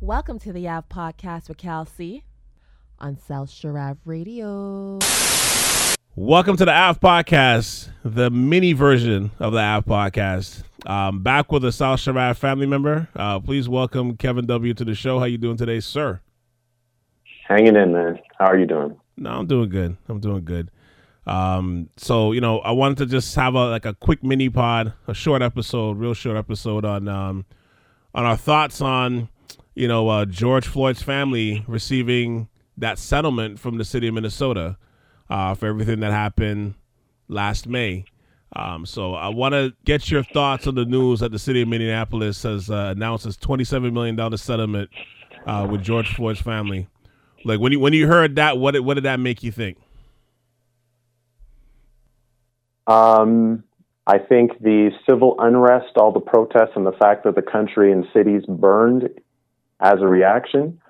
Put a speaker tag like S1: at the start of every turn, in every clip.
S1: Welcome to the Av Podcast with Cal C on South Sharav Radio.
S2: Welcome to the Av Podcast, the mini version of the Av Podcast. Um, back with a South Sharav family member. Uh, please welcome Kevin W to the show. How you doing today, sir?
S3: Hanging in, man. How are you doing?
S2: No, I'm doing good. I'm doing good. Um, so you know, I wanted to just have a like a quick mini pod, a short episode, real short episode on um, on our thoughts on you know, uh, George Floyd's family receiving that settlement from the city of Minnesota uh, for everything that happened last May. Um, so I want to get your thoughts on the news that the city of Minneapolis has uh, announced its $27 million settlement uh, with George Floyd's family. Like when you when you heard that, what did, what did that make you think?
S3: Um, I think the civil unrest, all the protests, and the fact that the country and cities burned as a reaction,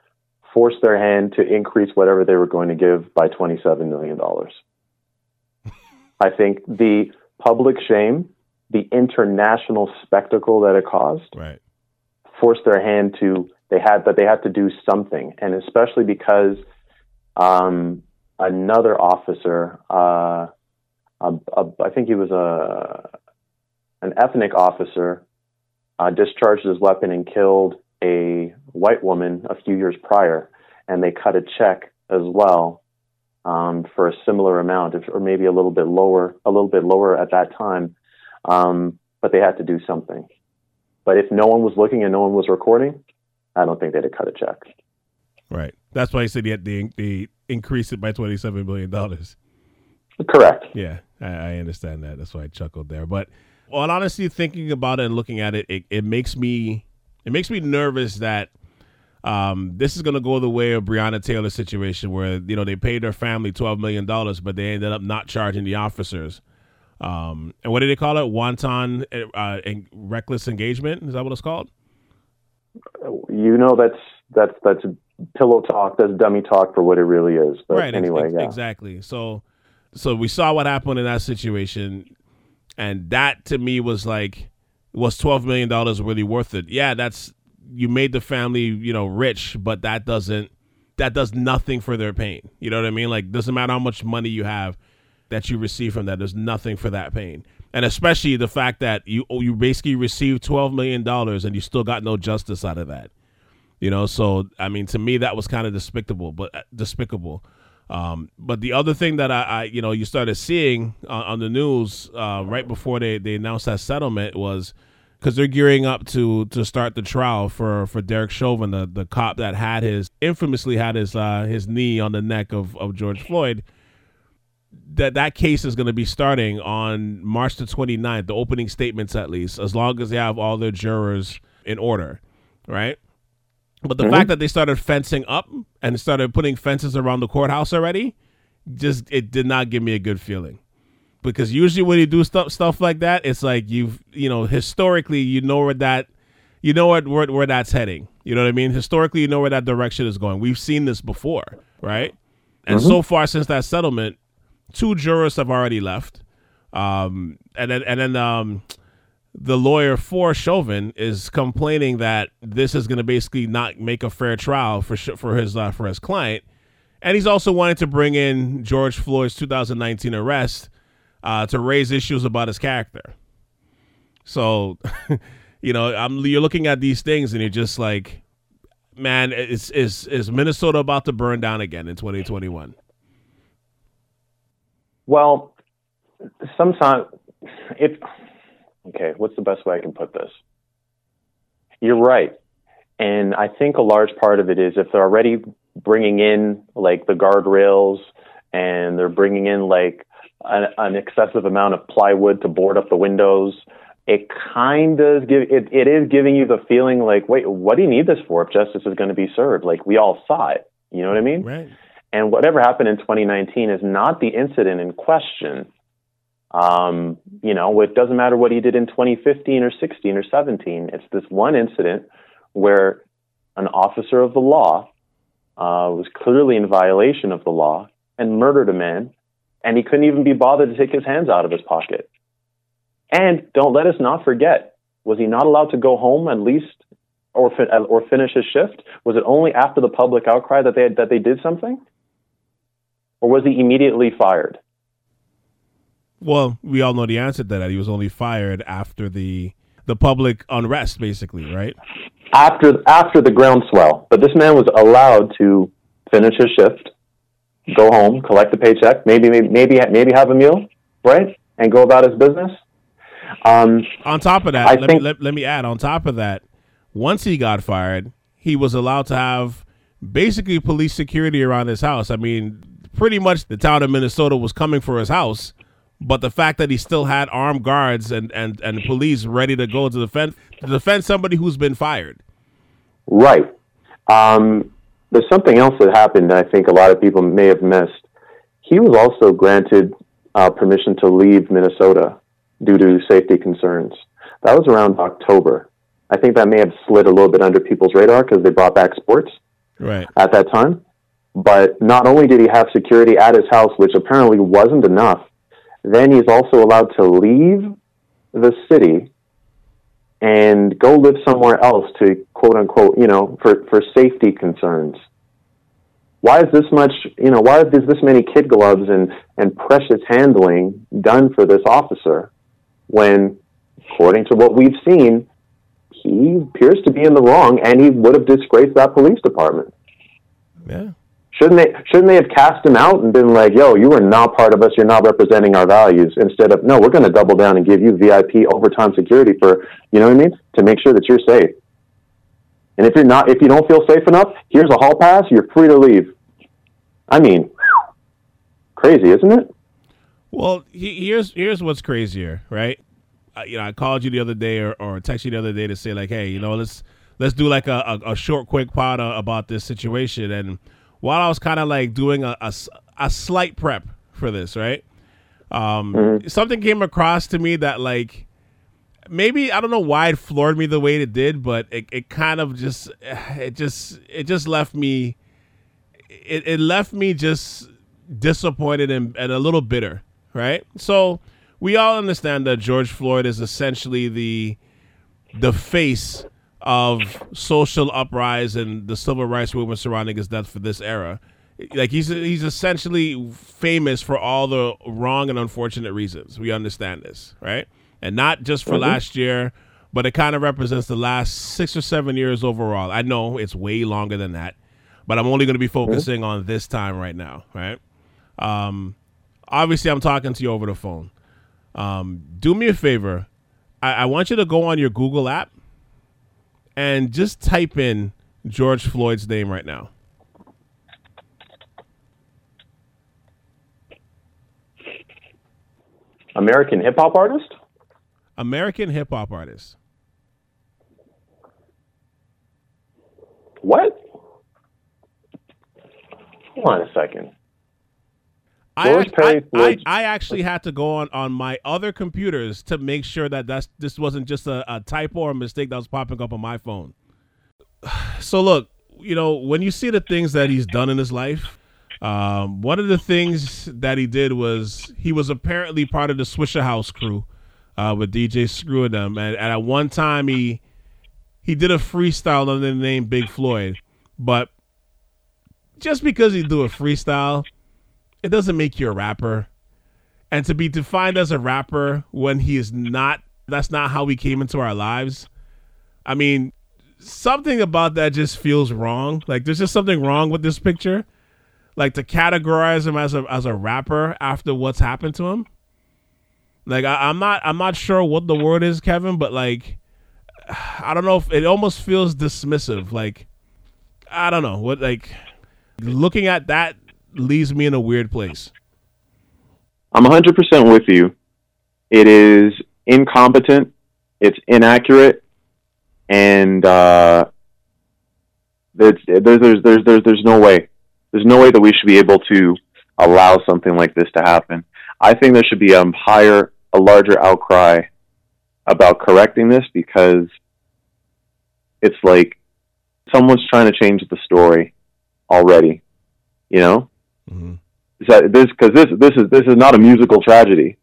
S3: forced their hand to increase whatever they were going to give by $27 million. I think the public shame, the international spectacle that it caused,
S2: right.
S3: forced their hand to they had that they had to do something, and especially because um, another officer, uh, a, a, I think he was a an ethnic officer, uh, discharged his weapon and killed a white woman a few years prior, and they cut a check as well um, for a similar amount, or maybe a little bit lower, a little bit lower at that time. Um, but they had to do something. But if no one was looking and no one was recording, I don't think they'd have cut a check.
S2: Right. That's why he said he had to, they increase it by twenty-seven billion dollars.
S3: Correct.
S2: Yeah, I, I, understand that. That's why I chuckled there. But well, honestly, thinking about it and looking at it, it, it makes me it makes me nervous that um, this is going to go the way of Breonna Taylor's situation, where you know they paid their family twelve million dollars, but they ended up not charging the officers. Um, and what did they call it? Wanton uh, reckless engagement. Is that what it's called?
S3: You know, that's that's that's pillow talk. That's dummy talk for what it really is. But
S2: right.
S3: Anyway,
S2: ex-
S3: yeah.
S2: exactly. So, so we saw what happened in that situation, and that to me was like was twelve million dollars really worth it? Yeah, that's you made the family you know rich, but that doesn't that does nothing for their pain. You know what I mean? Like doesn't matter how much money you have that you receive from that. There's nothing for that pain, and especially the fact that you you basically received twelve million dollars and you still got no justice out of that. You know, so I mean, to me that was kind of despicable, but uh, despicable. Um, but the other thing that I, I, you know, you started seeing on, on the news uh, right before they, they announced that settlement was because they're gearing up to to start the trial for for Derek Chauvin, the, the cop that had his infamously had his uh, his knee on the neck of, of George Floyd. That that case is going to be starting on March the 29th, the opening statements at least, as long as they have all their jurors in order, right? But the mm-hmm. fact that they started fencing up and started putting fences around the courthouse already, just it did not give me a good feeling. Because usually when you do stuff stuff like that, it's like you've you know historically you know where that you know where, where where that's heading. You know what I mean? Historically, you know where that direction is going. We've seen this before, right? And mm-hmm. so far since that settlement, two jurors have already left. Um, and then and then um, the lawyer for Chauvin is complaining that this is going to basically not make a fair trial for for his uh, for his client, and he's also wanting to bring in George Floyd's 2019 arrest uh, to raise issues about his character. So, you know, I'm you're looking at these things and you're just like, man, is is is Minnesota about to burn down again in 2021?
S3: Well, sometimes it Okay, what's the best way I can put this? You're right. And I think a large part of it is if they're already bringing in like the guardrails and they're bringing in like an, an excessive amount of plywood to board up the windows, it kind of give it, it is giving you the feeling like, wait, what do you need this for if justice is going to be served? Like we all saw it. You know what I mean?
S2: Right.
S3: And whatever happened in 2019 is not the incident in question. Um, you know, it doesn't matter what he did in 2015 or 16 or 17. It's this one incident where an officer of the law uh, was clearly in violation of the law and murdered a man, and he couldn't even be bothered to take his hands out of his pocket. And don't let us not forget, was he not allowed to go home at least or fin- or finish his shift? Was it only after the public outcry that they had, that they did something, or was he immediately fired?
S2: Well, we all know the answer to that. He was only fired after the the public unrest, basically, right?
S3: After after the groundswell, but this man was allowed to finish his shift, go home, collect the paycheck, maybe maybe maybe, maybe have a meal, right, and go about his business.
S2: Um, on top of that, I let, think, me, let, let me add. On top of that, once he got fired, he was allowed to have basically police security around his house. I mean, pretty much the town of Minnesota was coming for his house, but the fact that he still had armed guards and, and, and police ready to go to defend to defend somebody who's been fired.
S3: Right. Um, there's something else that happened. That I think a lot of people may have missed. He was also granted uh, permission to leave Minnesota due to safety concerns. That was around October. I think that may have slid a little bit under people's radar because they brought back sports
S2: right.
S3: at that time. But not only did he have security at his house, which apparently wasn't enough, then he's also allowed to leave the city and go live somewhere else to quote unquote, you know, for, for safety concerns. Why is this much, you know, why is this many kid gloves and, and precious handling done for this officer when, according to what we've seen, he appears to be in the wrong and he would have disgraced that police department.
S2: Yeah.
S3: Shouldn't they shouldn't they have cast him out and been like, "Yo, you are not part of us. You're not representing our values." Instead of, "No, we're going to double down and give you VIP overtime security for, you know what I mean, to make sure that you're safe." And if you're not, if you don't feel safe enough, here's a hall pass. You're free to leave. I mean, crazy, isn't it?
S2: Well, here's here's what's crazier, right? you know, I called you the other day or, or texted you the other day to say like, hey, you know, let's let's do like a, a, a short, quick pod uh, about this situation. And while I was kind of like doing a, a, a, slight prep for this, right? Um, mm-hmm. Something came across to me that like maybe I don't know why it floored me the way it did, but it, it kind of just it just it just left me it, it left me just disappointed and, and a little bitter, right? So we all understand that George Floyd is essentially the the face of social uprising and the civil rights movement surrounding his death for this era. Like he's he's essentially famous for all the wrong and unfortunate reasons. We understand this, right? And not just for mm-hmm. last year, but it kind of represents the last six or seven years overall. I know it's way longer than that, but I'm only going to be focusing mm-hmm. on this time right now, right? Um, obviously, I'm talking to you over the phone. Um, do me a favor. I, I want you to go on your Google app and just type in George Floyd's name right now.
S3: American hip hop artist?
S2: American hip hop artist.
S3: What? Hold on a second.
S2: I, I, I, I, actually had to go on, on my other computers to make sure that that's, this wasn't just a, a typo or a mistake that was popping up on my phone. So, look, you know, when you see the things that he's done in his life, um, one of the things that he did was he was apparently part of the Swisher House crew uh, with DJ Screw and them. And, and at one time, he he did a freestyle under the name Big Floyd. But just because he do a freestyle – it doesn't make you a rapper. And to be defined as a rapper when he is not, that's not how we came into our lives. I mean, something about that just feels wrong. Like there's just something wrong with this picture. Like to categorize him as a as a rapper after what's happened to him. Like I, I'm not I'm not sure what the word is, Kevin, but like I don't know if it almost feels dismissive. Like I don't know what like looking at that leaves me in a weird place.
S3: I'm 100% with you. It is incompetent, it's inaccurate, and uh, there's, there's, there's, there's, there's no way. There's no way that we should be able to allow something like this to happen. I think there should be a higher, a larger outcry about correcting this because it's like someone's trying to change the story already. You know, Mm-hmm. That this because this this is this is not a musical tragedy.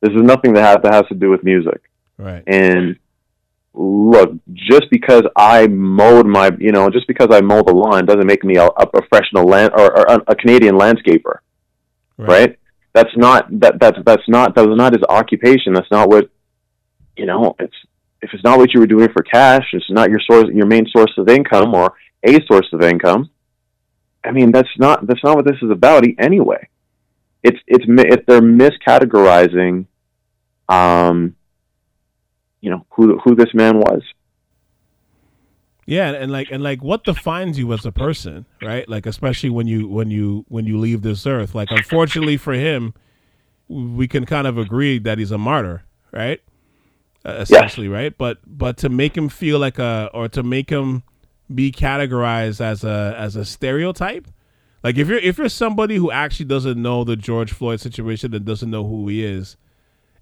S3: This is nothing that has that has to do with music.
S2: Right.
S3: And look, just because I mowed my, you know, just because I mow the lawn doesn't make me a, a professional land or, or a, a Canadian landscaper, right. right? That's not that that's that's not that was not his occupation. That's not what, you know. It's if it's not what you were doing for cash, it's not your source, your main source of income or a source of income. I mean, that's not that's not what this is about anyway. It's it's if they're miscategorizing, um, you know who who this man was.
S2: Yeah, and like and like what defines you as a person, right? Like especially when you when you when you leave this earth. Like unfortunately for him, we can kind of agree that he's a martyr, right? Uh, essentially, yes. right? But but to make him feel like a or to make him be categorized as a as a stereotype, like if you're if you're somebody who actually doesn't know the George Floyd situation and doesn't know who he is,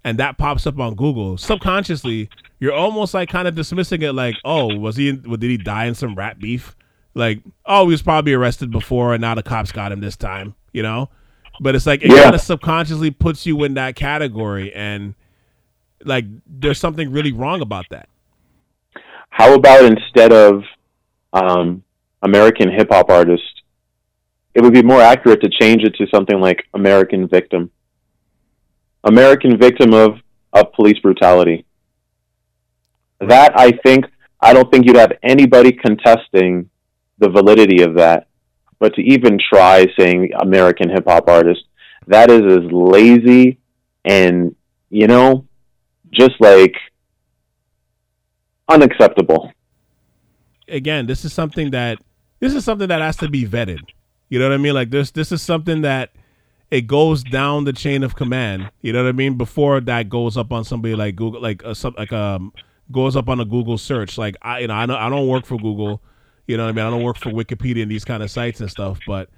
S2: and that pops up on Google, subconsciously you're almost like kind of dismissing it like, oh, was he? Did he die in some rat beef? Like, oh, he was probably arrested before, and now the cops got him this time. You know, but it's like it yeah. kind of subconsciously puts you in that category, and like there's something really wrong about that.
S3: How about instead of um, American hip hop artist, it would be more accurate to change it to something like American victim. American victim of, of police brutality. That I think I don't think you'd have anybody contesting the validity of that. But to even try saying American hip hop artist, that is as lazy and you know, just like unacceptable.
S2: Again, this is something that this is something that has to be vetted. You know what I mean? Like this this is something that it goes down the chain of command. You know what I mean? Before that goes up on somebody like Google, like a, like um goes up on a Google search. Like I, you know, I know I don't work for Google. You know what I mean? I don't work for Wikipedia and these kind of sites and stuff. But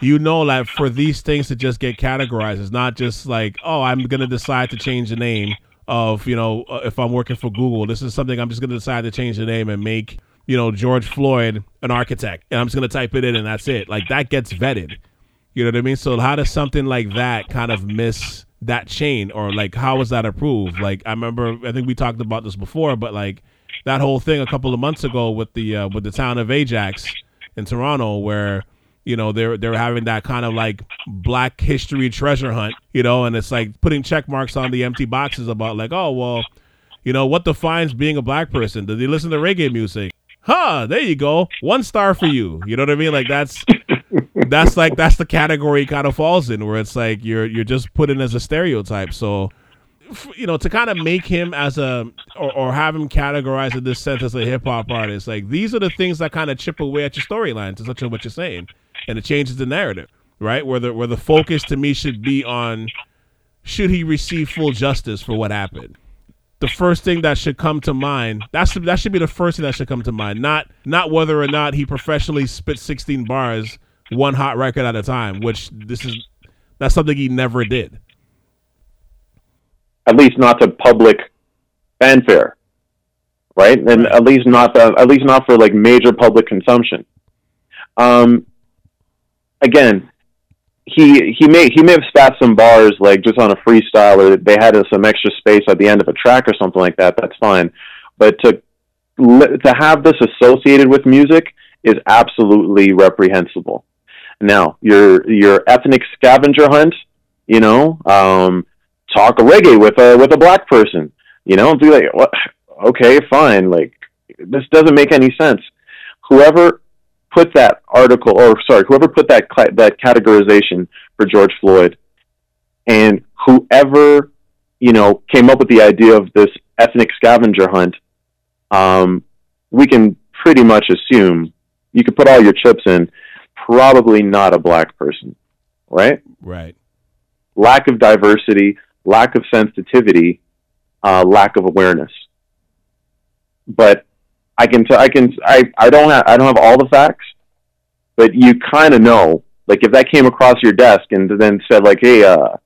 S2: you know, like for these things to just get categorized, it's not just like, oh, I'm gonna decide to change the name of, you know, uh, if I'm working for Google, this is something I'm just gonna decide to change the name and make, you know, George Floyd an architect, and I'm just gonna type it in and that's it. Like that gets vetted. You know what I mean? So how does something like that kind of miss that chain, or like how was that approved? Like I remember, I think we talked about this before, but like that whole thing a couple of months ago with the uh, with the town of Ajax in Toronto, where you know they're they're having that kind of like Black History treasure hunt, you know, and it's like putting check marks on the empty boxes about like, oh well, you know, what defines being a black person? Did they listen to reggae music? Huh, there you go. One star for you. You know what I mean? Like that's that's like that's the category kind of falls in where it's like you're you're just put in as a stereotype. So you know, to kind of make him as a or, or have him categorized in this sense as a hip hop artist, like these are the things that kind of chip away at your storyline to such a what you're saying, and it changes the narrative, right? Where the where the focus to me should be on should he receive full justice for what happened. The first thing that should come to mind that's that should be the first thing that should come to mind, not not whether or not he professionally spit 16 bars one hot record at a time, which this is that's something he never did.
S3: At least not to public fanfare, right? And at least not the, at least not for like major public consumption. Um, again, he he may he may have spat some bars like just on a freestyle, or they had some extra space at the end of a track or something like that. That's fine, but to to have this associated with music is absolutely reprehensible. Now, your your ethnic scavenger hunt, you know, um, talk reggae with a with a black person, you know, be like, what? Okay, fine. Like this doesn't make any sense. Whoever put that article, or sorry, whoever put that that categorization for George Floyd, and whoever you know came up with the idea of this ethnic scavenger hunt, um, we can pretty much assume you could put all your chips in probably not a black person, right?
S2: Right.
S3: Lack of diversity, lack of sensitivity, uh, lack of awareness. But I can, t- I can, I, I don't have, I don't have all the facts, but you kind of know, like if that came across your desk and then said like, hey, uh,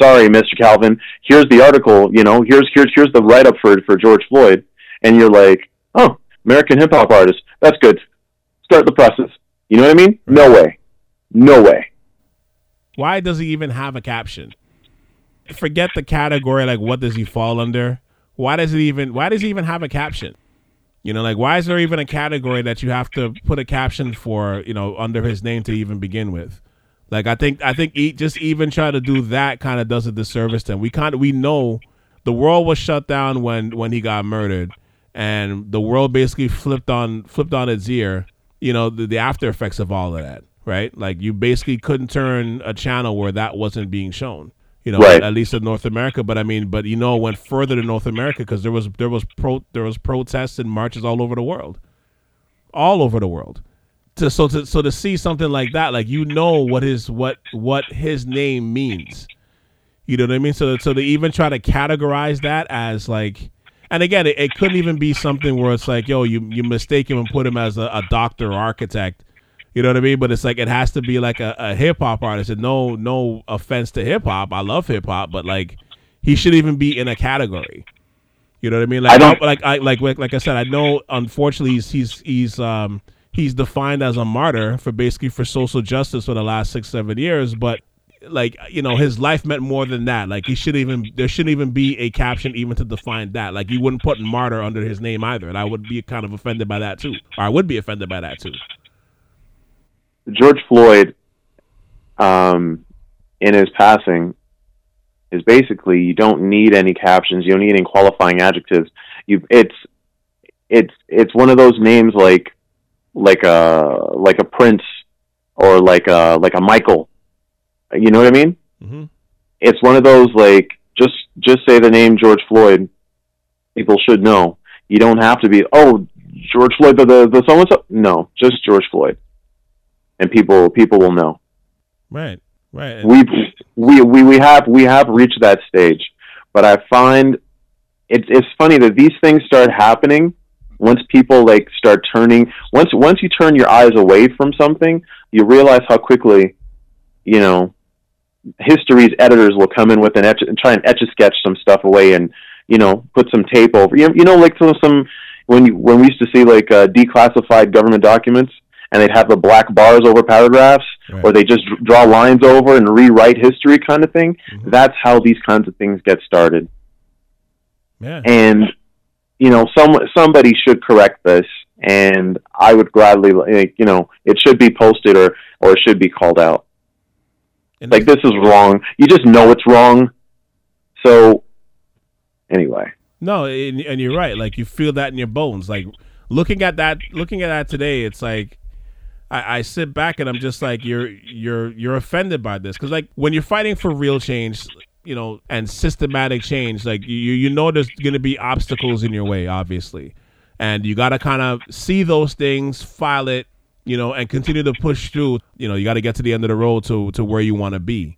S3: sorry, Mr. Calvin, here's the article, you know, here's, here's, here's the write up for, for George Floyd. And you're like, oh, American hip hop artist. That's good. Start the process. You know what I mean? Right. No way. No way.
S2: Why does he even have a caption? Forget the category, like what does he fall under? why does it even why does he even have a caption? You know, like why is there even a category that you have to put a caption for, you know, under his name to even begin with? Like I think I think just even try to do that kind of does a disservice to him. We kind of we know the world was shut down when when he got murdered, and the world basically flipped on flipped on its ear. You know the, the after effects of all of that, right? Like you basically couldn't turn a channel where that wasn't being shown. You know,
S3: Right.
S2: at least in North America. But I mean, but you know, it went further to North America because there was there was pro there was protests and marches all over the world, all over the world to so to so to see something like that, like you know what his what what his name means. You know what I mean? So so they even try to categorize that as like, and again, it, it couldn't even be something where it's like, yo, you you mistake him and put him as a, a doctor or architect. You know what I mean? But it's like it has to be like a, a hip hop artist. And no no offense to hip hop, I love hip hop, but like he should even be in a category. You know what I mean? Like
S3: I don't-
S2: like I like like like I said, I know unfortunately he's he's he's um he's defined as a martyr for basically for social justice for the last six seven years, but like you know his life meant more than that. Like he should even there shouldn't even be a caption even to define that. Like you wouldn't put martyr under his name either, and I would be kind of offended by that too. Or I would be offended by that too.
S3: George Floyd, um, in his passing, is basically you don't need any captions, you don't need any qualifying adjectives. You, it's, it's, it's one of those names like, like a like a Prince or like a like a Michael. You know what I mean?
S2: hmm
S3: It's one of those like just just say the name George Floyd. People should know. You don't have to be oh George Floyd the the, the so and so. No, just George Floyd, and people people will know.
S2: Right, right.
S3: We we we we have we have reached that stage, but I find it's it's funny that these things start happening once people like start turning once once you turn your eyes away from something, you realize how quickly, you know, history's editors will come in with an etch and try and etch a sketch some stuff away and you know put some tape over you know, you know like some some when you when we used to see like uh, declassified government documents and they'd have the black bars over paragraphs
S2: Right.
S3: or they just draw lines over and rewrite history kind of thing
S2: Mhm.
S3: that's how these kinds of things get started
S2: yeah,
S3: and you know some somebody should correct this and i would gladly like you know it should be posted or or it should be called out
S2: And
S3: like this is wrong you just know it's wrong so anyway
S2: No, and, and you're right. Like you feel that in your bones. Like looking at that, looking at that today, it's like I, I sit back and I'm just like, you're you're you're offended by this because like when you're fighting for real change, you know, and systematic change, like you you know there's going to be obstacles in your way, obviously, and you got to kind of see those things, file it, you know, and continue to push through. You know, you got to get to the end of the road to to where you want to be.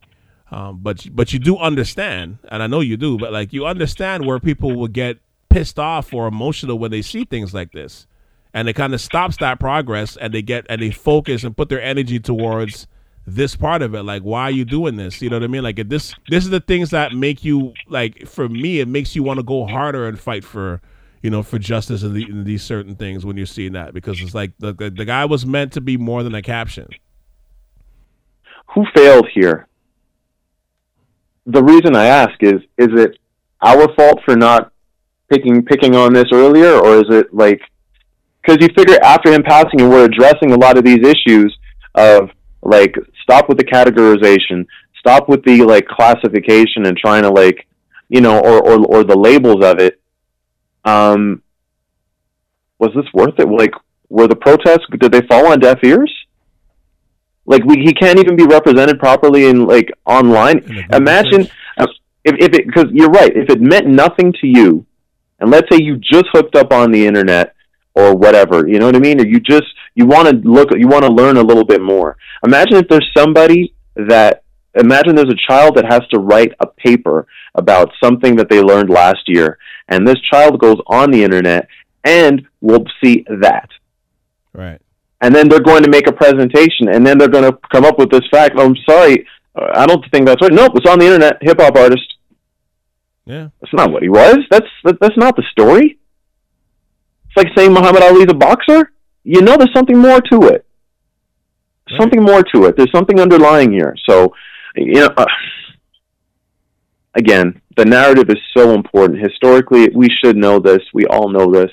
S2: Um, but but you do understand, and I know you do, but like you understand where people will get pissed off or emotional when they see things like this, and it kind of stops that progress, and they get and they focus and put their energy towards this part of it. Like, why are you doing this? You know what I mean? Like, this this is the things that make you like. For me, it makes you want to go harder and fight for. You know, for justice in, the, these certain things when you're seeing that, because it's like the, the the guy was meant to be more than a caption.
S3: who failed here the reason i ask is is it our fault for not picking picking on this earlier or is it like because you figure after him passing and we're addressing a lot of these issues of like stop with the categorization stop with the like classification and trying to like you know or or, or the labels of it um was this worth it? Like were the protests did they fall on deaf ears? Like we, he can't even be represented properly in like online.
S2: In
S3: imagine uh, if, if it because you're right if it meant nothing to you and let's say you just hooked up on the internet or whatever you know what i mean or you just you want to look you want to learn a little bit more imagine if there's somebody that imagine there's a child that has to write a paper about something that they learned last year and this child goes on the internet and will see that
S2: Right.
S3: and then they're going to make a presentation, and then they're going to come up with this fact. Oh, I'm sorry, I don't think that's right. Nope, it's on the internet. Hip hop artist.
S2: Yeah.
S3: That's not what he was. That's that, that's not the story. It's like saying Muhammad Ali's a boxer. You know, there's something more to it.
S2: Right.
S3: Something more to it. There's something underlying here. So, you know, uh, again, the narrative is so important. Historically, we should know this. We all know this.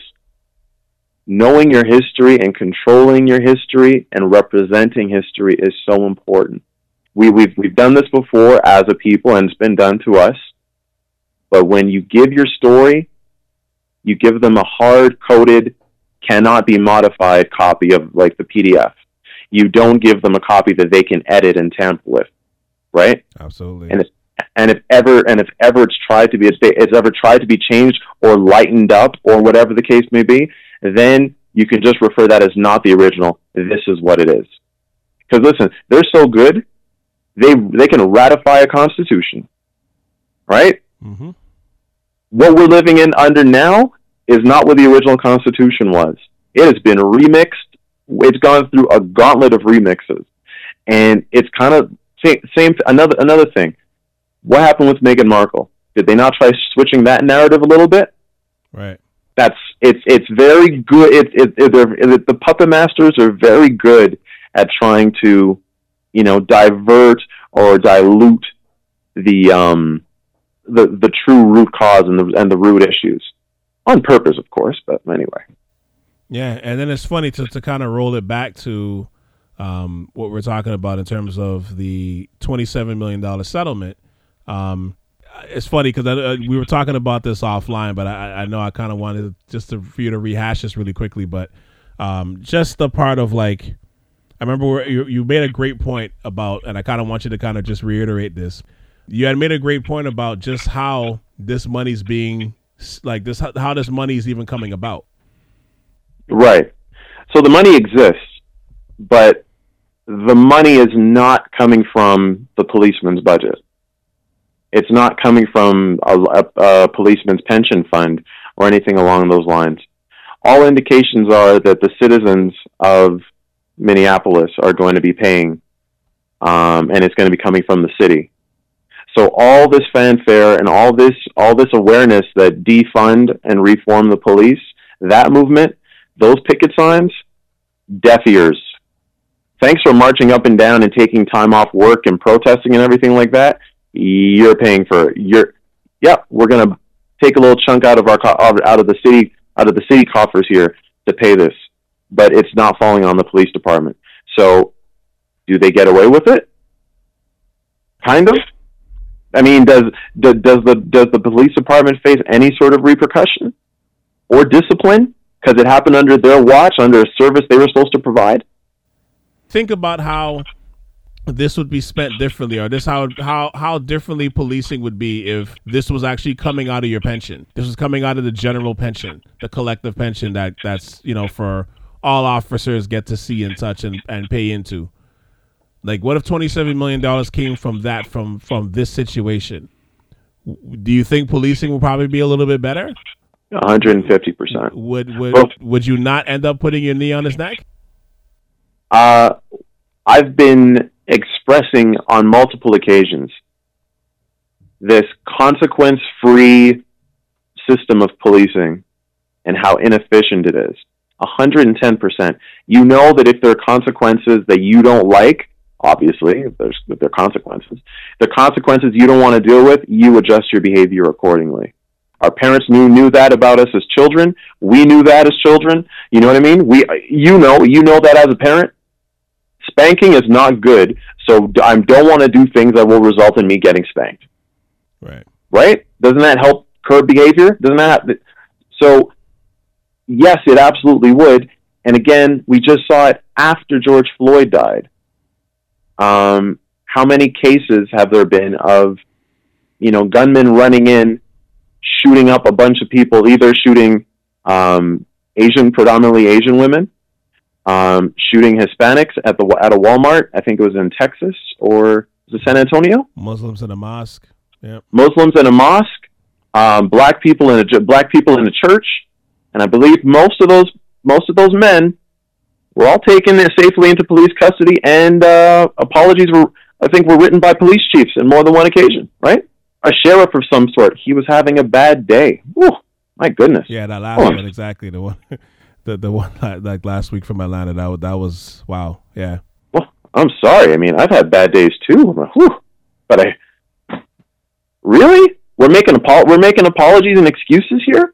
S3: Knowing your history and controlling your history and representing history is so important. We, we've, we've done this before as a people, and it's been done to us. But when you give your story, you give them a hard coded, cannot be modified copy of like the PDF. You don't give them a copy that they can edit and tamper with, right?
S2: Absolutely.
S3: And if, and if ever and if ever it's tried to be it's ever tried to be changed or lightened up or whatever the case may be, then you can just refer that as not the original. This is what it is. Because listen, they're so good, they they can ratify a constitution, right?
S2: Mm-hmm.
S3: What we're living in under now is not what the original constitution was. It has been remixed. It's gone through a gauntlet of remixes, and it's kind of same, same. Another another thing. What happened with Meghan Markle? Did they not try switching that narrative a little bit?
S2: Right.
S3: That's it's it's very good. It, it, it, the puppet masters are very good at trying to, you know, divert or dilute the um the the true root cause and the and the root issues on purpose, of course. But anyway.
S2: Yeah, and then it's funny to to kind of roll it back to um, what we're talking about in terms of the twenty seven million dollar settlement. Um, it's funny because uh, we were talking about this offline, but I, I know I kind of wanted just to, for you to rehash this really quickly. But um, just the part of like, I remember you, you made a great point about, and I kind of want you to kind of just reiterate this. You had made a great point about just how this money's being like this, how this money is even coming about.
S3: Right. So the money exists, but the money is not coming from the policeman's budget. It's not coming from a, a, a policeman's pension fund or anything along those lines. All indications are that the citizens of Minneapolis are going to be paying, um, and it's going to be coming from the city. So all this fanfare and all this all this awareness that defund and reform the police, that movement, those picket signs, deaf ears. Thanks for marching up and down and taking time off work and protesting and everything like that. You're paying for it. You're, yeah, we're gonna take a little chunk out of our out of the city out of the city coffers here to pay this, but it's not falling on the police department. So, do they get away with it? Kind of. I mean, does does the does the police department face any sort of repercussion or discipline because it happened under their watch, under a service they were supposed to provide?
S2: Think about how this would be spent differently, or this how how how differently policing would be if this was actually coming out of your pension. This was coming out of the general pension, the collective pension that that's you know for all officers get to see and touch and, and pay into. Like, what if twenty seven million dollars came from that from from this situation? Do you think policing will probably be a little bit better?
S3: One hundred and fifty percent.
S2: Would would well, would you not end up putting your knee on his neck?
S3: Uh, I've been expressing on multiple occasions this consequence free system of policing and how inefficient it is. 110%. You know that if there are consequences that you don't like, obviously, there's there are consequences, the consequences you don't want to deal with, you adjust your behavior accordingly. Our parents knew knew that about us as children. We knew that as children. You know what I mean? We you know, you know that as a parent. Spanking is not good, so I don't want to do things that will result in me getting spanked.
S2: Right.
S3: Right? Doesn't that help curb behavior? Doesn't that so yes, it absolutely would. And again, we just saw it after George Floyd died. Um, how many cases have there been of, you know, gunmen running in, shooting up a bunch of people, either shooting um, Asian, predominantly Asian women, um, shooting Hispanics at the at a Walmart. I think it was in Texas or was it San Antonio?
S2: Muslims in a mosque. Yeah.
S3: Muslims in a mosque. Um, black people in a black people in a church, and I believe most of those most of those men were all taken safely into police custody, and uh, apologies were, I think, were written by police chiefs in more than one occasion. Right? A sheriff of some sort. He was having a bad day. Ooh, my goodness.
S2: Yeah, that last oh. one exactly the one, the the one like last week from Atlanta. That that was wow. Yeah.
S3: Well, I'm sorry. I mean, I've had bad days too. Whew. But I really we're making apo- we're making apologies and excuses here.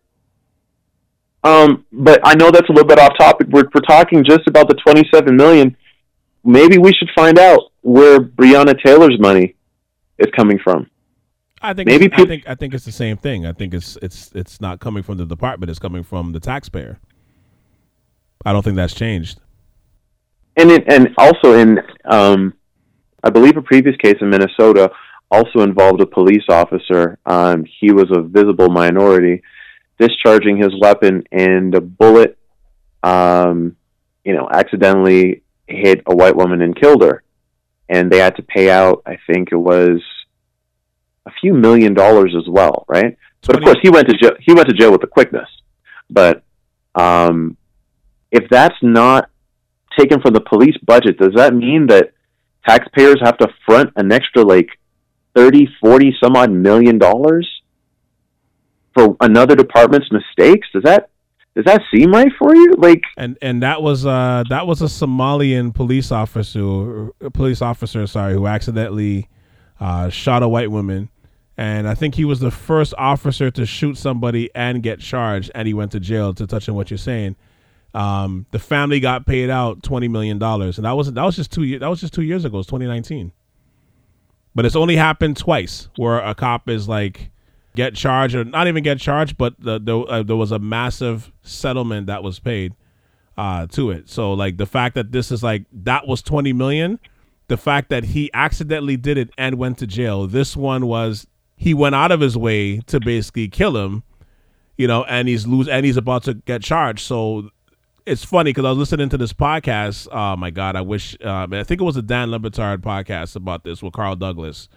S3: Um, but I know that's a little bit off topic. We're, we're talking just about the 27 million. Maybe we should find out where Breonna Taylor's money is coming from.
S2: I think
S3: Maybe
S2: it's, I think I think it's the same thing. I think it's it's it's not coming from the department. It's coming from the taxpayer. I don't think that's changed.
S3: and it, and also in um, I believe a previous case in Minnesota also involved a police officer. Um, he was a visible minority, discharging his weapon, and a bullet, um, you know, accidentally hit a white woman and killed her, and they had to pay out. I think it was a few million dollars as well, right? But of course, he went to jail. He went to jail with the quickness. But um, if that's not taken from the police budget, does that mean that taxpayers have to front an extra like 30, 40 some odd million dollars for another department's mistakes? Does that does that seem right for you? Like
S2: And and that was uh that was a Somalian police officer police officer sorry who accidentally uh, shot a white woman. And I think he was the first officer to shoot somebody and get charged, and he went to jail. To touch on what you're saying, um, the family got paid out twenty million dollars, and that was that was just two years. That was just two years ago. It's 2019. But it's only happened twice where a cop is like get charged or not even get charged, but the, the, uh, there was a massive settlement that was paid uh, to it. So like the fact that this is like that was 20 million, the fact that he accidentally did it and went to jail. This one was he went out of his way to basically kill him, you know, and he's lose and he's about to get charged. So it's funny because I was listening to this podcast. Oh my god, I wish um, I think it was a Dan Le Batard podcast about this with Carl Douglas,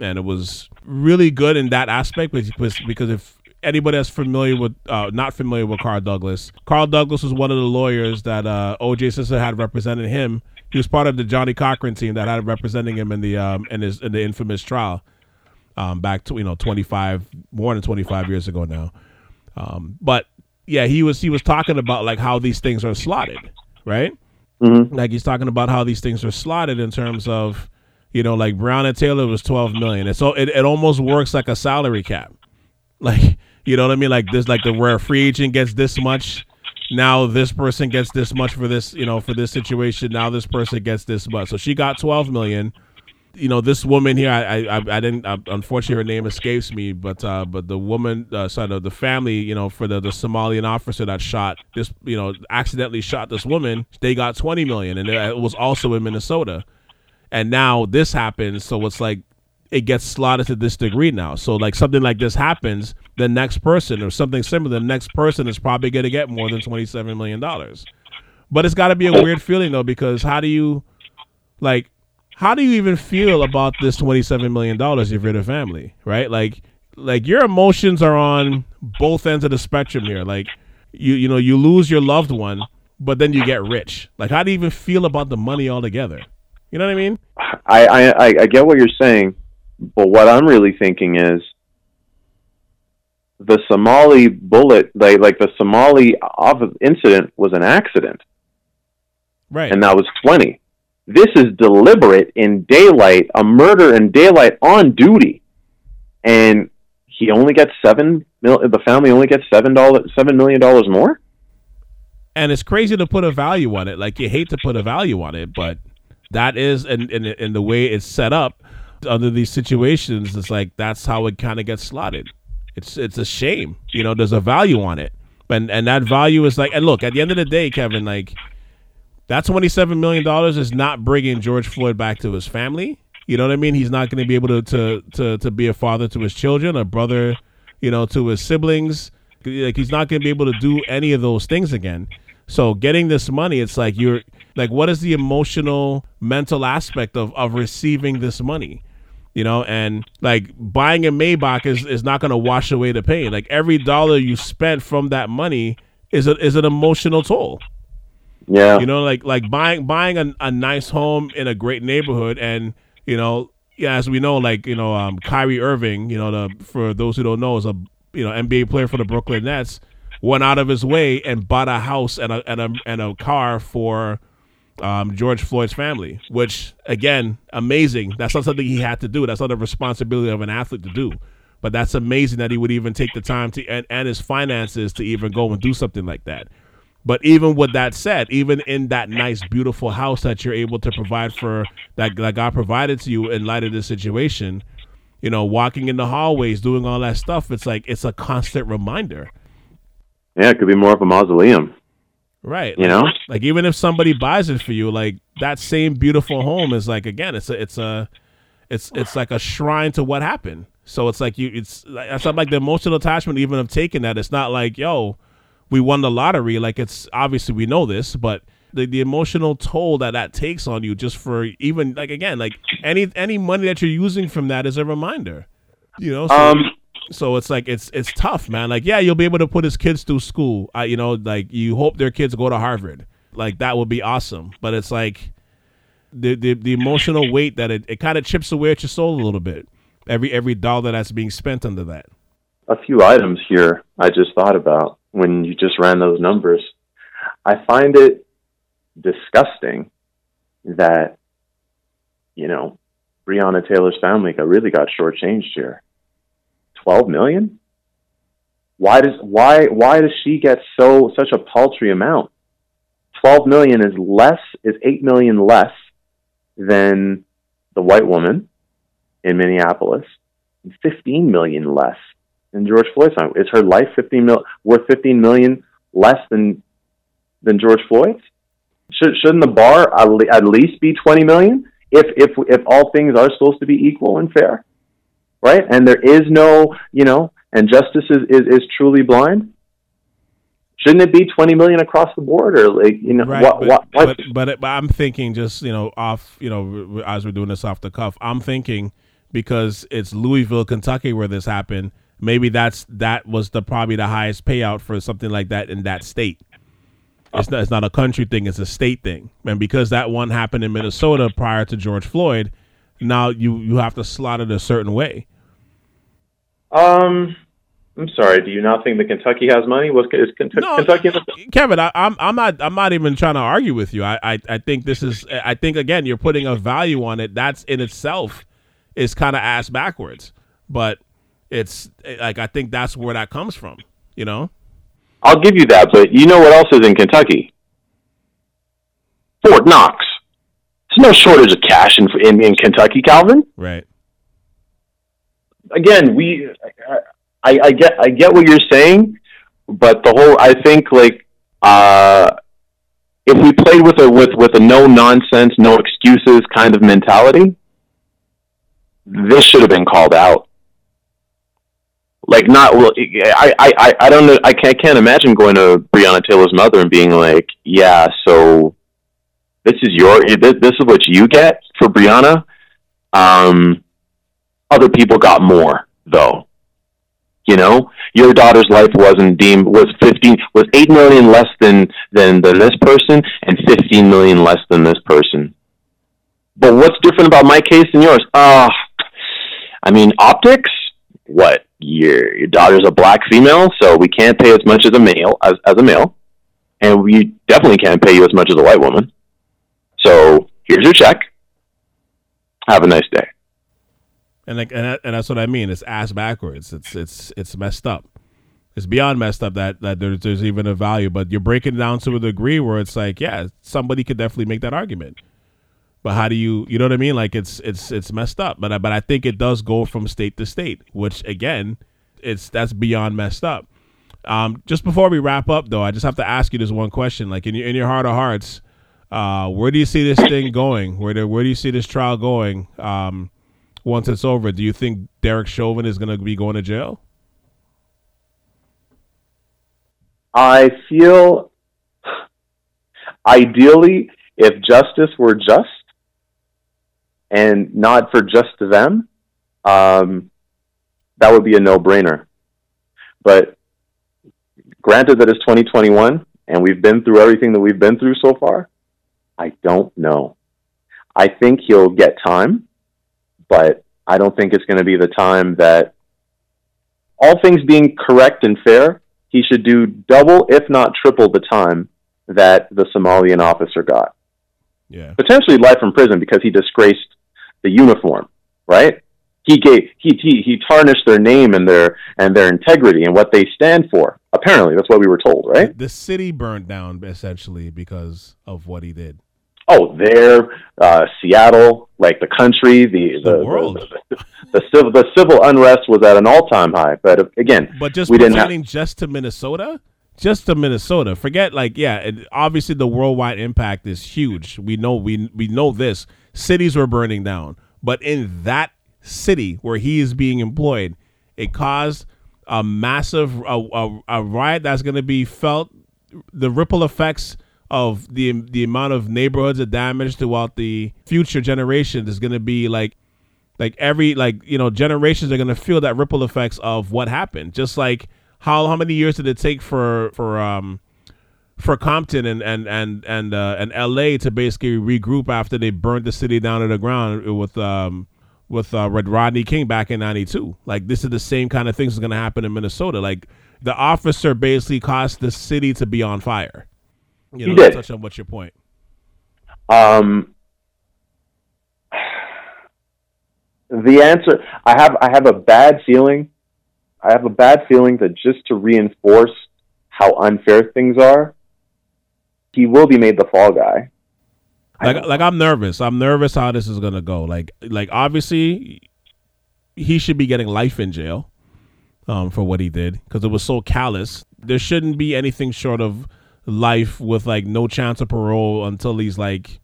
S2: and it was really good in that aspect because because if anybody that's familiar with uh, not familiar with Carl Douglas, Carl Douglas was one of the lawyers that uh, O.J. Simpson had represented him. He was part of the Johnnie Cochran team that had representing him in the um, in his in the infamous trial um, back to you know 25 more than 25 years ago now. Um, but yeah, he was he was talking about like how these things are slotted, right?
S3: Mhm.
S2: Like he's talking about how these things are slotted in terms of, you know, like Breonna Taylor was 12 million, and so it, it almost works like a salary cap, like you know what I mean? Like this, like the where a free agent gets this much, now this person gets this much for this, you know, for this situation. Now this person gets this much. So she got 12 million you know this woman here i i, I didn't uh, unfortunately her name escapes me but uh but the woman uh sorry the, the family you know for the the somalian officer that shot this you know accidentally shot this woman they got 20 million and it was also in minnesota and now this happens so it's like it gets slotted to this degree now. So like something like this happens the next person or something similar the next person is probably going to get more than 27 million dollars. But it's got to be a weird feeling though because how do you like how do you even feel about this $27 million if you're the family right? Like like your emotions are on both ends of the spectrum here. Like you you know you lose your loved one but then you get rich. Like how do you even feel about the money altogether you know what i mean
S3: I, I I get what you're saying, but what I'm really thinking is the Somali bullet, like like the Somali off incident was an accident,
S2: right
S3: and that was 20. This is deliberate in daylight, a murder in daylight on duty, and he only gets seven. Mil- the family only gets seven dollars, seven million dollars more.
S2: and it's crazy to put a value on it like you hate to put a value on it but that is and in, in, in the way it's set up under these situations it's like that's how it kind of gets slotted. It's it's a shame you know there's a value on it. And and that value is like and look at the end of the day kevin like that 27 million dollars is not bringing george floyd back to his family. You know what i mean? He's not going to be able to, to to to be a father to his children a brother you know to his siblings. Like he's not going to be able to do any of those things again. So getting this money it's like you're like what is the emotional mental aspect of of receiving this money? You know and like buying a maybach is is not going to wash away the pain. Like every dollar you spent from that money is a, is an emotional toll.
S3: Yeah,
S2: you know like like buying buying a, a nice home in a great neighborhood and you know yeah as we know like you know um Kyrie Irving you know the for those who don't know is a you know NBA player for the Brooklyn Nets went out of his way and bought a house and a and a and a car for um, George Floyd's family, which again, amazing. That's not something he had to do. That's not a responsibility of an athlete to do. But that's amazing that he would even take the time to and, and his finances to even go and do something like that. But even with that said, even in that nice, beautiful house that you're able to provide for that, that God provided to you in light of this situation, you know, walking in the hallways, doing all that stuff, it's like it's a constant reminder.
S3: Yeah, it could be more of a mausoleum.
S2: Right.
S3: You know?
S2: Like even if somebody buys it for you, like that same beautiful home is like again, it's a it's a it's it's like a shrine to what happened. So it's like you it's it's not like the emotional attachment even of taking that. It's not like, yo, we won the lottery. Like it's obviously we know this, but the, the emotional toll that that takes on you just for even like again like any any money that you're using from that is a reminder you know so,
S3: Um,
S2: so it's like it's it's tough man. Like yeah you'll be able to put his kids through school. Uh, you know like you hope their kids go to harvard. Like that would be awesome. But it's like the the, the emotional weight that it, it kind of chips away at your soul a little bit. Every every dollar that's being spent under that.
S3: A few items here I just thought about when you just ran those numbers. I find it disgusting that, you know, Breonna Taylor's family got really got shortchanged here. Twelve million? Why does why why does she get so such a paltry amount? Twelve million is less is eight million less than the white woman in Minneapolis, and fifteen million less than George Floyd's time. Is her life fifteen mil worth fifteen million less than than George Floyd's? Should, shouldn't the bar at least be twenty million if if if all things are supposed to be equal and fair, right? And there is no you know, and justice is is, is truly blind. Shouldn't it be twenty million across the board, or like you know
S2: right
S3: what?
S2: but,
S3: what, what?
S2: but, but but i'm thinking just you know off you know as we're doing this off the cuff i'm thinking because it's louisville kentucky where this happened maybe that's that was the probably the highest payout for something like that in that state it's not, it's not a country thing it's a state thing and because that one happened in minnesota prior to george floyd now you you have to slot it a certain way
S3: Um, I'm sorry. Do you not think that Kentucky has money? Was Kentucky?
S2: No,
S3: Kentucky
S2: Kevin, I, I'm I'm not I'm not even trying to argue with you. I, I I think this is I think again you're putting a value on it. That's in itself is kind of ass backwards, but it's like I think that's where that comes from. You know,
S3: I'll give you that, but you know what else is in Kentucky? Fort Knox. There's no shortage of cash in in, in Kentucky, Calvin.
S2: right?
S3: Again, we, I, I get, I get what you're saying, but the whole, I think like, uh, if we played with a with with a no nonsense, no excuses kind of mentality, this should have been called out. Like not well, I I I, don't know. I can't, I can't imagine going to Breonna Taylor's mother and being like, "Yeah, so this is your this, this is what you get for Breonna. Um, other people got more though. You know, your daughter's life wasn't deemed was fifteen was eight million less than than than this person and fifteen million less than this person. But what's different about my case and yours? Uh I mean optics. What your your daughter's a black female, so we can't pay as much as a male as as a male, and we definitely can't pay you as much as a white woman. So here's your check. Have a nice day.
S2: And like and, and that's what I mean. It's ass backwards. It's it's it's messed up. It's beyond messed up that that there's there's even a value. But you're breaking down to a degree where it's like, yeah, somebody could definitely make that argument. But how do you you know what I mean? Like it's it's it's messed up. But I, but I think it does go from state to state, which again, it's that's beyond messed up. Um, just before we wrap up, though, I just have to ask you this one question: like in your in your heart of hearts, uh, where do you see this thing going? Where do, where do you see this trial going? Um, once it's over, do you think Derek Chauvin is going to be going to jail?
S3: I feel ideally, if justice were just and not for just them, um, that would be a no brainer. But granted that it's 2021 and we've been through everything that we've been through so far, I don't know. I think he'll get time, but I don't think it's going to be the time that, all things being correct and fair, he should do double, if not triple, the time that the Somalian officer got.
S2: Yeah.
S3: Potentially life in prison because he disgraced the uniform, right? he gave he, he he tarnished their name and their and their integrity and what they stand for. Apparently, that's what we were told, right?
S2: The city burned down essentially because of what he did.
S3: Oh, there, uh, Seattle, like the country, the
S2: The
S3: the,
S2: world.
S3: the, the, the civil the civil unrest was at an all time high. But again,
S2: But just
S3: we didn't have,
S2: just to Minnesota, just to Minnesota. Forget like yeah, it, obviously the worldwide impact is huge. We know we we know this. Cities were burning down, but in that city where he is being employed, it caused a massive a, a, a riot that's going to be felt. The ripple effects of the the amount of neighborhoods that damage throughout the future generations is going to be like like every like you know generations are going to feel that ripple effects of what happened just like how how many years did it take for for um for Compton and and and and uh, and LA to basically regroup after they burned the city down to the ground with um with uh, Red Rodney King back in '92. Like this is the same kind of things that's going to happen in Minnesota. Like the officer basically caused the city to be on fire. You know, to
S3: did.
S2: touch on what's your point?
S3: Um, the answer I have I have a bad feeling. I have a bad feeling that just to reinforce how unfair things are, he will be made the fall guy.
S2: Like
S3: don't-
S2: like I'm nervous. I'm nervous how this is gonna go. Like like obviously he should be getting life in jail um for what he did because it was so callous. There shouldn't be anything short of life with like no chance of parole until he's like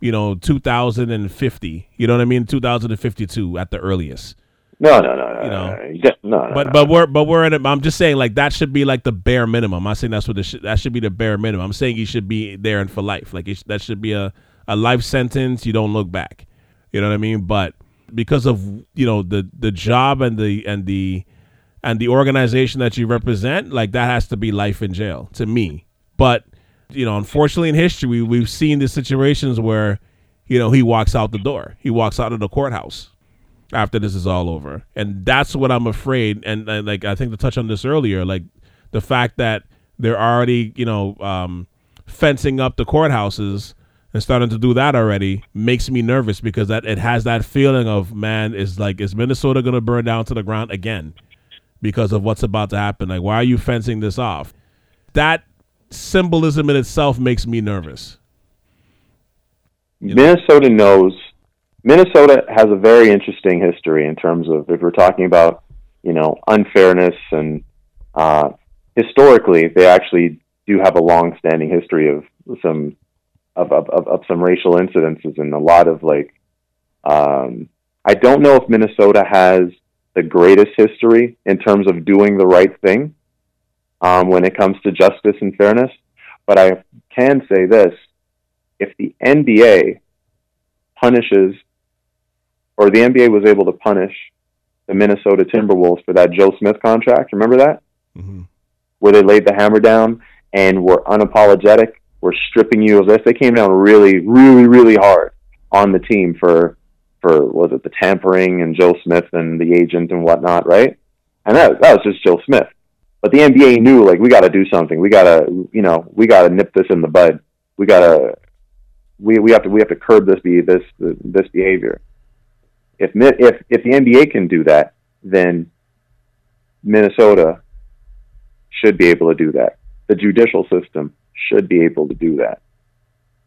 S2: you know 2050. You know what I mean? 2052 at the earliest.
S3: No, no, no, no,
S2: You know.
S3: no, no, no,
S2: But
S3: no.
S2: but we're but we're in. A, I'm just saying like that should be like the bare minimum. I'm not saying that's what the sh- that should be the bare minimum. I'm saying he should be there and for life. Like it sh- that should be a a life sentence. You don't look back. You know what I mean? But because of you know the the job and the and the and the organization that you represent, like that has to be life in jail to me. But you know, unfortunately, in history, we, we've seen the situations where you know he walks out the door. He walks out of the courthouse after this is all over. And that's what I'm afraid. And, and like I think to touch on this earlier, like the fact that they're already, you know, um, fencing up the courthouses and starting to do that already makes me nervous because that it has that feeling of man is like is Minnesota going to burn down to the ground again because of what's about to happen? Like why are you fencing this off? That symbolism in itself makes me nervous.
S3: Minnesota knows. Minnesota has a very interesting history in terms of if we're talking about you know unfairness and uh, historically they actually do have a long-standing history of some of, of, of, of some racial incidences and a lot of like um, I don't know if Minnesota has the greatest history in terms of doing the right thing um, when it comes to justice and fairness, but I can say this: if the NBA punishes, or the NBA was able to punish the Minnesota Timberwolves for that Joe Smith contract, remember that?
S2: hmm
S3: Where they laid the hammer down and were unapologetic, were stripping you of this. They came down really, really, really hard on the team for, for was it the tampering and Joe Smith and the agent and whatnot, right? And that, that was just Joe Smith. But the NBA knew, like, we got to do something. We got to, you know, we got to nip this in the bud. We got to, we, we have to, we have to curb this be this this behavior. If if if the NBA can do that, then Minnesota should be able to do that. The judicial system should be able to do that.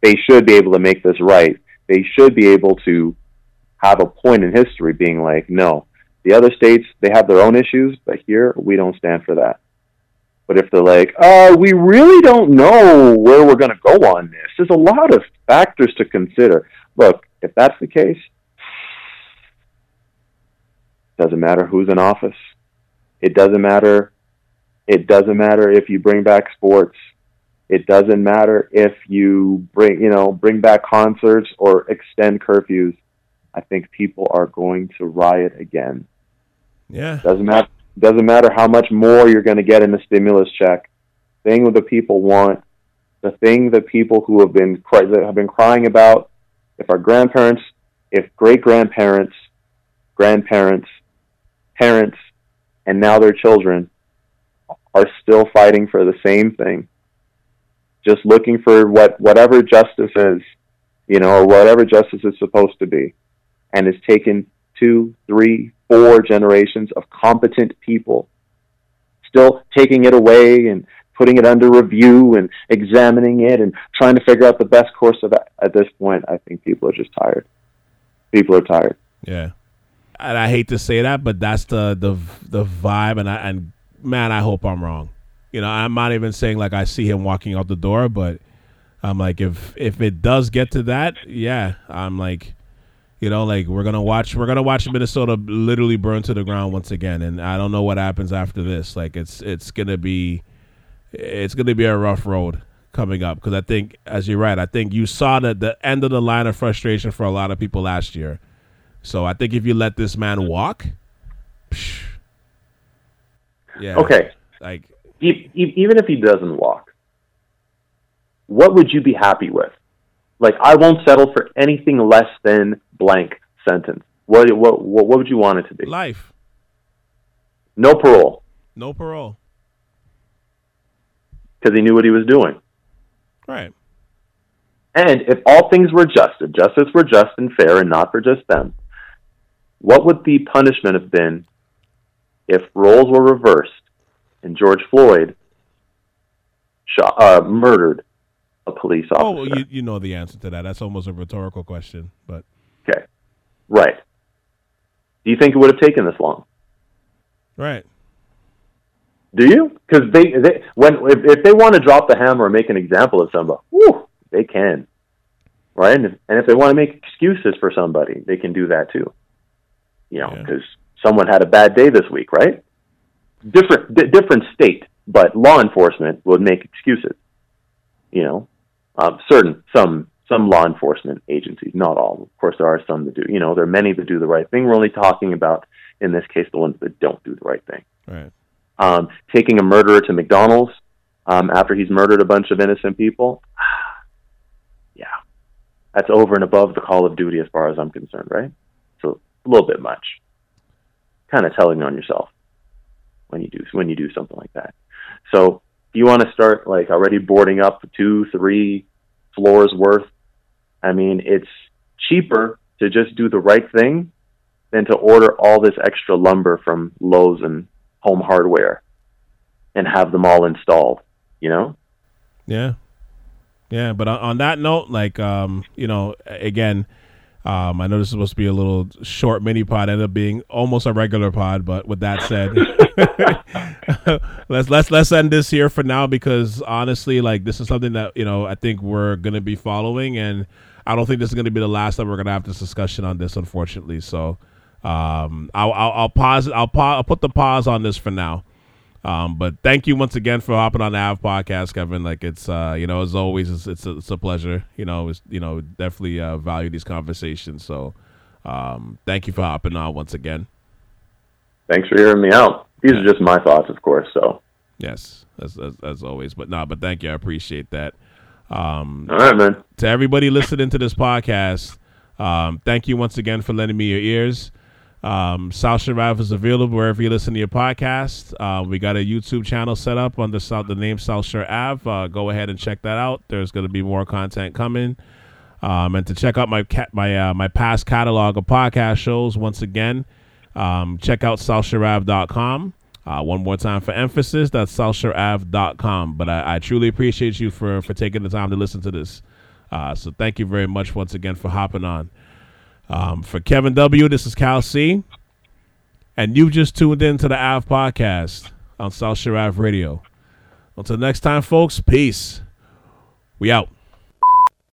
S3: They should be able to make this right. They should be able to have a point in history being like, no, the other states, they have their own issues, but here we don't stand for that. But if they're like, uh, we really don't know where we're going to go on this, there's a lot of factors to consider. Look, if that's the case, doesn't matter who's in office. It doesn't matter. It doesn't matter if you bring back sports. It doesn't matter if you bring, you know, bring back concerts or extend curfews. I think people are going to riot again.
S2: Yeah.
S3: Doesn't matter. Doesn't matter how much more you're going to get in the stimulus check. The Thing that the people want, the thing that people who have been cry- that have been crying about, if our grandparents, if great grandparents, grandparents, parents, and now their children are still fighting for the same thing, just looking for what whatever justice is, you know, or whatever justice is supposed to be, and is taken two, three, four generations of competent people still taking it away and putting it under review and examining it and trying to figure out the best course of it. At this point, I think people are just tired. People are tired.
S2: Yeah, and I hate to say that, but that's the the the vibe, and I and man, I hope I'm wrong. You know, I'm not even saying like I see him walking out the door, but I'm like, if if it does get to that, yeah, I'm like, you know, like we're gonna watch we're gonna watch Minnesota literally burn to the ground once again, and I don't know what happens after this. Like it's it's gonna be it's gonna be a rough road coming up because I think, as you're right, I think you saw the the end of the line of frustration for a lot of people last year. So I think if you let this man walk, psh, yeah,
S3: Okay,
S2: like
S3: even if he doesn't walk, what would you be happy with? Like, I won't settle for anything less than blank sentence. What what what, what would you want it to be?
S2: life,
S3: No parole,
S2: no parole,
S3: because he knew what he was doing.
S2: right?
S3: And if all things were just, if justice were just and fair and not for just them, what would the punishment have been if roles were reversed and George Floyd shot, uh, murdered a police officer?
S2: Oh, well, you you know the answer to that. That's almost a rhetorical question, but
S3: okay, right. Do you think it would have taken this long?
S2: right,
S3: Do you? Because they, they when if, if they want to drop the hammer and make an example of somebody, whew, they can, right? And if, and if they want to make excuses for somebody, they can do that too. You know,
S2: Yeah.
S3: because someone had a bad day this week, right? Different di different state, but law enforcement would make excuses. You know, um, certain some some law enforcement agencies, not all. Of course, there are some that do. You know, there are many that do the right thing. We're only talking about in this case the ones that don't do the right thing
S2: right,
S3: um, taking a murderer to McDonald's um, after he's murdered a bunch of innocent people. yeah, that's over and above the Call of Duty as far as I'm concerned, right? So a little bit much. Kind of telling on yourself when you do when you do something like that. So if you want to start like already boarding up two, three floors worth, I mean, it's cheaper to just do the right thing than to order all this extra lumber from Lowe's and Home Hardware and have them all installed. You know?
S2: yeah, yeah. But on, on that note, like, um, you know, again, um, I know this is supposed to be a little short mini pod, ended up being almost a regular pod. But with that said, let's let's let's end this here for now because honestly, like, this is something that you know I think we're gonna be following, and I don't think this is gonna be the last time we're gonna have this discussion on this, unfortunately. So. Um, I'll, I'll, I'll pause. I'll, pa- I'll put the pause on this for now. Um, but thank you once again for hopping on the Av podcast, Kevin. Like it's, uh, you know, as always, it's it's a, it's a pleasure. You know, it's, you know, definitely uh, value these conversations. So, um, thank you for hopping on once again.
S3: Thanks for hearing me out. These are just my thoughts, of course. So,
S2: Yes, as as, as always. But nah, but thank you. I appreciate that. Um,
S3: all right, man.
S2: to everybody listening to this podcast, um, thank you once again for lending me your ears. Um, South Shore Ave is available wherever you listen to your podcast. Uh, we got a YouTube channel set up under South, the name South Shore Ave. Uh, go ahead and check that out. There's going to be more content coming. Um, and to check out my my uh, my past catalog of podcast shows, once again, um, check out southshoreave.com. Uh, one more time for emphasis, that's southshoreave.com. But I, I truly appreciate you for, for taking the time to listen to this. Uh, so thank you very much once again for hopping on. Um, for Kevin W., this is Cal C. And you've just tuned in to the Av podcast on South Shore Ave Radio. Until next time, folks, peace. We out.